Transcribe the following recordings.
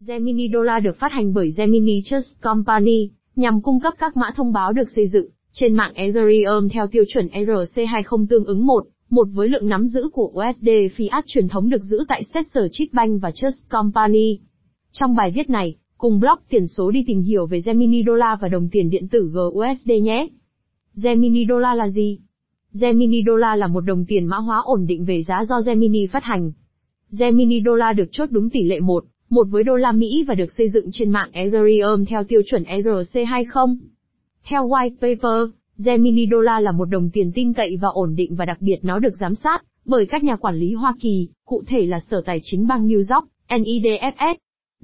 Gemini Dollar được phát hành bởi Gemini Trust Company, nhằm cung cấp các mã thông báo được xây dựng trên mạng Ethereum theo tiêu chuẩn ERC20 tương ứng 1, một với lượng nắm giữ của USD fiat truyền thống được giữ tại Chester Chip Bank và Trust Company. Trong bài viết này, cùng blog tiền số đi tìm hiểu về Gemini Dollar và đồng tiền điện tử GUSD nhé. Gemini Dollar là gì? Gemini Dollar là một đồng tiền mã hóa ổn định về giá do Gemini phát hành. Gemini Dollar được chốt đúng tỷ lệ 1, một với đô la Mỹ và được xây dựng trên mạng Ethereum theo tiêu chuẩn ERC20. Theo white paper, Gemini Dollar là một đồng tiền tin cậy và ổn định và đặc biệt nó được giám sát bởi các nhà quản lý Hoa Kỳ, cụ thể là Sở Tài chính bang New York, NIDFS.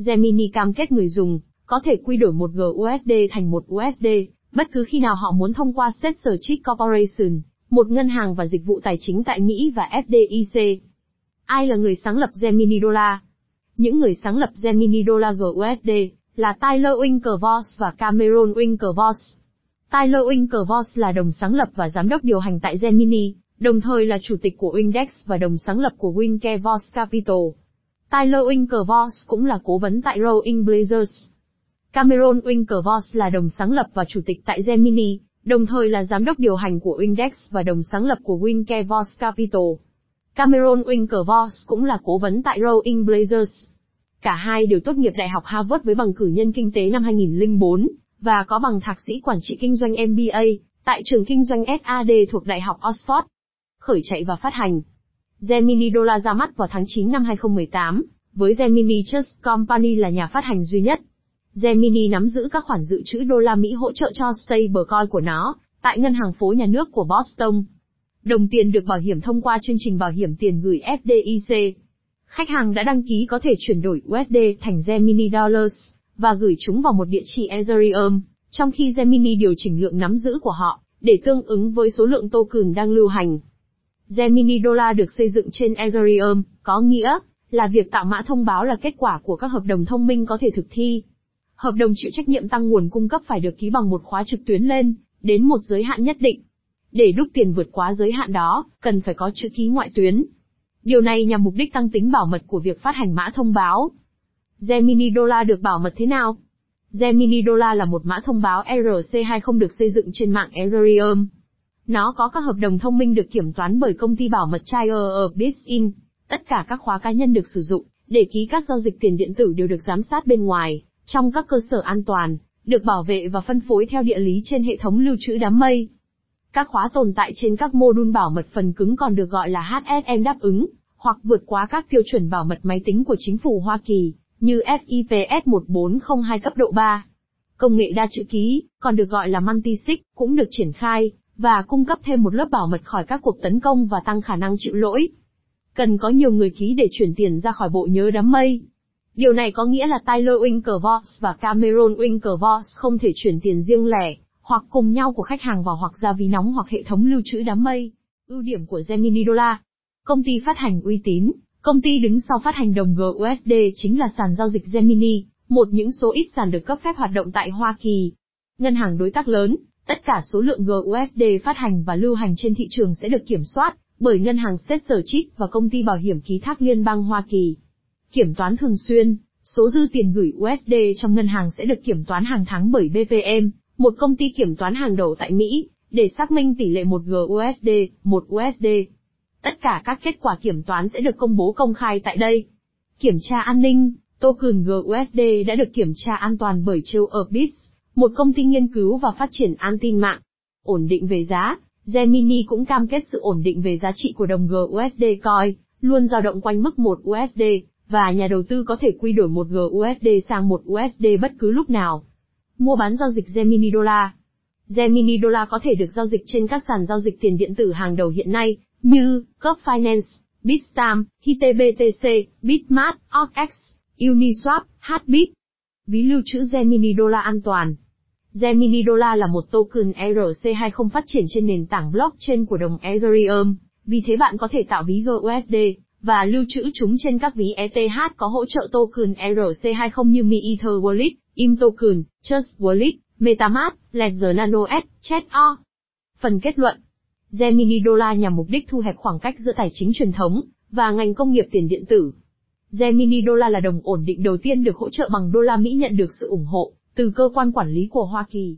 Gemini cam kết người dùng có thể quy đổi một GUSD thành một USD bất cứ khi nào họ muốn thông qua Chester Chip Corporation, một ngân hàng và dịch vụ tài chính tại Mỹ và FDIC. Ai là người sáng lập Gemini Dollar? Những người sáng lập Gemini Dollar GUSD là Tyler Winklevoss và Cameron Winklevoss. Tyler Winklevoss là đồng sáng lập và giám đốc điều hành tại Gemini, đồng thời là chủ tịch của Windex và đồng sáng lập của Winklevoss Capital. Tyler Winklevoss cũng là cố vấn tại Rowing Blazers. Cameron Winklevoss là đồng sáng lập và chủ tịch tại Gemini, đồng thời là giám đốc điều hành của Windex và đồng sáng lập của Winklevoss Capital. Cameron Winklevoss cũng là cố vấn tại Rowing Blazers. Cả hai đều tốt nghiệp Đại học Harvard với bằng cử nhân kinh tế năm 2004, và có bằng thạc sĩ quản trị kinh doanh MBA, tại trường kinh doanh SAD thuộc Đại học Oxford. Khởi chạy và phát hành. Gemini Dollar ra mắt vào tháng 9 năm 2018, với Gemini Trust Company là nhà phát hành duy nhất. Gemini nắm giữ các khoản dự trữ đô la Mỹ hỗ trợ cho stablecoin của nó, tại ngân hàng phố nhà nước của Boston. Đồng tiền được bảo hiểm thông qua chương trình bảo hiểm tiền gửi FDIC. Khách hàng đã đăng ký có thể chuyển đổi USD thành Gemini Dollars và gửi chúng vào một địa chỉ Ethereum, trong khi Gemini điều chỉnh lượng nắm giữ của họ để tương ứng với số lượng token đang lưu hành. Gemini Dollar được xây dựng trên Ethereum, có nghĩa là việc tạo mã thông báo là kết quả của các hợp đồng thông minh có thể thực thi. Hợp đồng chịu trách nhiệm tăng nguồn cung cấp phải được ký bằng một khóa trực tuyến lên đến một giới hạn nhất định. Để đúc tiền vượt quá giới hạn đó, cần phải có chữ ký ngoại tuyến. Điều này nhằm mục đích tăng tính bảo mật của việc phát hành mã thông báo. Gemini Dollar được bảo mật thế nào? Gemini Dollar là một mã thông báo ERC20 được xây dựng trên mạng Ethereum. Nó có các hợp đồng thông minh được kiểm toán bởi công ty bảo mật Tiger ở Tất cả các khóa cá nhân được sử dụng để ký các giao dịch tiền điện tử đều được giám sát bên ngoài, trong các cơ sở an toàn, được bảo vệ và phân phối theo địa lý trên hệ thống lưu trữ đám mây. Các khóa tồn tại trên các mô đun bảo mật phần cứng còn được gọi là HSM đáp ứng, hoặc vượt quá các tiêu chuẩn bảo mật máy tính của chính phủ Hoa Kỳ, như FIPS 1402 cấp độ 3. Công nghệ đa chữ ký, còn được gọi là multisig, cũng được triển khai, và cung cấp thêm một lớp bảo mật khỏi các cuộc tấn công và tăng khả năng chịu lỗi. Cần có nhiều người ký để chuyển tiền ra khỏi bộ nhớ đám mây. Điều này có nghĩa là Tyler Winklevoss và Cameron Winklevoss không thể chuyển tiền riêng lẻ, hoặc cùng nhau của khách hàng vào hoặc ra ví nóng hoặc hệ thống lưu trữ đám mây. Ưu điểm của Gemini Dollar Công ty phát hành uy tín, công ty đứng sau phát hành đồng GUSD chính là sàn giao dịch Gemini, một những số ít sàn được cấp phép hoạt động tại Hoa Kỳ. Ngân hàng đối tác lớn, tất cả số lượng GUSD phát hành và lưu hành trên thị trường sẽ được kiểm soát bởi ngân hàng Chase và công ty bảo hiểm ký thác liên bang Hoa Kỳ. Kiểm toán thường xuyên, số dư tiền gửi USD trong ngân hàng sẽ được kiểm toán hàng tháng bởi BPM, một công ty kiểm toán hàng đầu tại Mỹ, để xác minh tỷ lệ 1 GUSD, 1 USD. Tất cả các kết quả kiểm toán sẽ được công bố công khai tại đây. Kiểm tra an ninh, token GUSD đã được kiểm tra an toàn bởi Chill Orbis, một công ty nghiên cứu và phát triển an tin mạng. Ổn định về giá, Gemini cũng cam kết sự ổn định về giá trị của đồng GUSD coin, luôn dao động quanh mức 1 USD, và nhà đầu tư có thể quy đổi 1gUSD sang 1USD bất cứ lúc nào. Mua bán giao dịch Gemini Dollar Gemini Dollar có thể được giao dịch trên các sàn giao dịch tiền điện tử hàng đầu hiện nay, như Cup Finance, Bitstamp, HITBTC, Bitmart, OKX, Uniswap, HBit. Ví lưu trữ Gemini Dollar an toàn. Gemini Dollar là một token ERC20 phát triển trên nền tảng blockchain của đồng Ethereum, vì thế bạn có thể tạo ví GUSD và lưu trữ chúng trên các ví ETH có hỗ trợ token ERC20 như Mi Ether Wallet, Imtoken, Trust Wallet, MetaMask, Ledger Nano S, Chat.o. Phần kết luận Gemini Dollar nhằm mục đích thu hẹp khoảng cách giữa tài chính truyền thống và ngành công nghiệp tiền điện tử. Gemini Dollar là đồng ổn định đầu tiên được hỗ trợ bằng đô la Mỹ nhận được sự ủng hộ từ cơ quan quản lý của Hoa Kỳ.